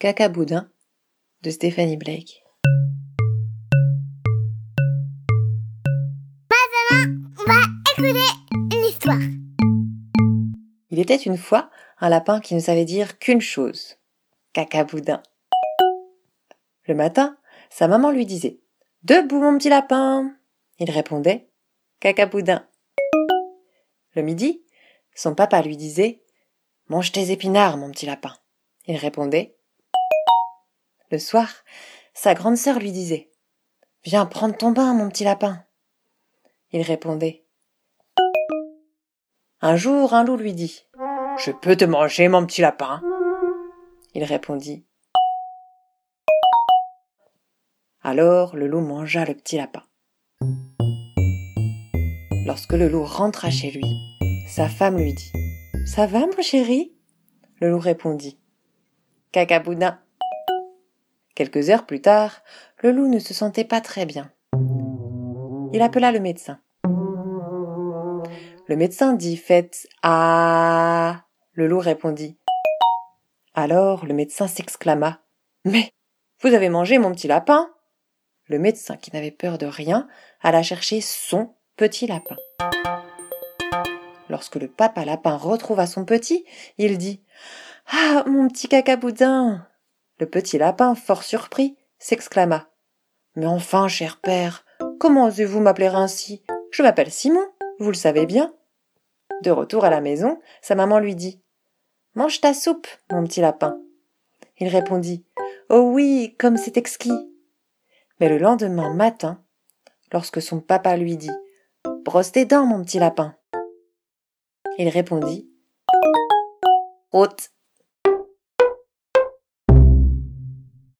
Caca Boudin de Stéphanie Blake. On va écouter une histoire. Il était une fois un lapin qui ne savait dire qu'une chose. Caca Boudin. Le matin, sa maman lui disait Debout mon petit lapin. Il répondait Caca Boudin. Le midi, son papa lui disait Mange tes épinards, mon petit lapin. Il répondait Le soir, sa grande sœur lui disait Viens prendre ton bain, mon petit lapin. Il répondait Un jour, un loup lui dit Je peux te manger, mon petit lapin. Il répondit Alors le loup mangea le petit lapin. Lorsque le loup rentra chez lui, sa femme lui dit Ça va, mon chéri? Le loup répondit Cacaboudin. Quelques heures plus tard, le loup ne se sentait pas très bien. Il appela le médecin. Le médecin dit Faites Ah Le loup répondit Alors le médecin s'exclama Mais vous avez mangé mon petit lapin Le médecin, qui n'avait peur de rien, alla chercher son petit lapin. Lorsque le papa lapin retrouva son petit, il dit Ah, mon petit cacaboudin Le petit lapin, fort surpris, s'exclama Mais enfin, cher père, comment osez-vous m'appeler ainsi? Je m'appelle Simon, vous le savez bien. De retour à la maison, sa maman lui dit Mange ta soupe, mon petit lapin. Il répondit Oh oui, comme c'est exquis. Mais le lendemain matin, lorsque son papa lui dit Brosse tes dents, mon petit lapin. Il répondit Haute.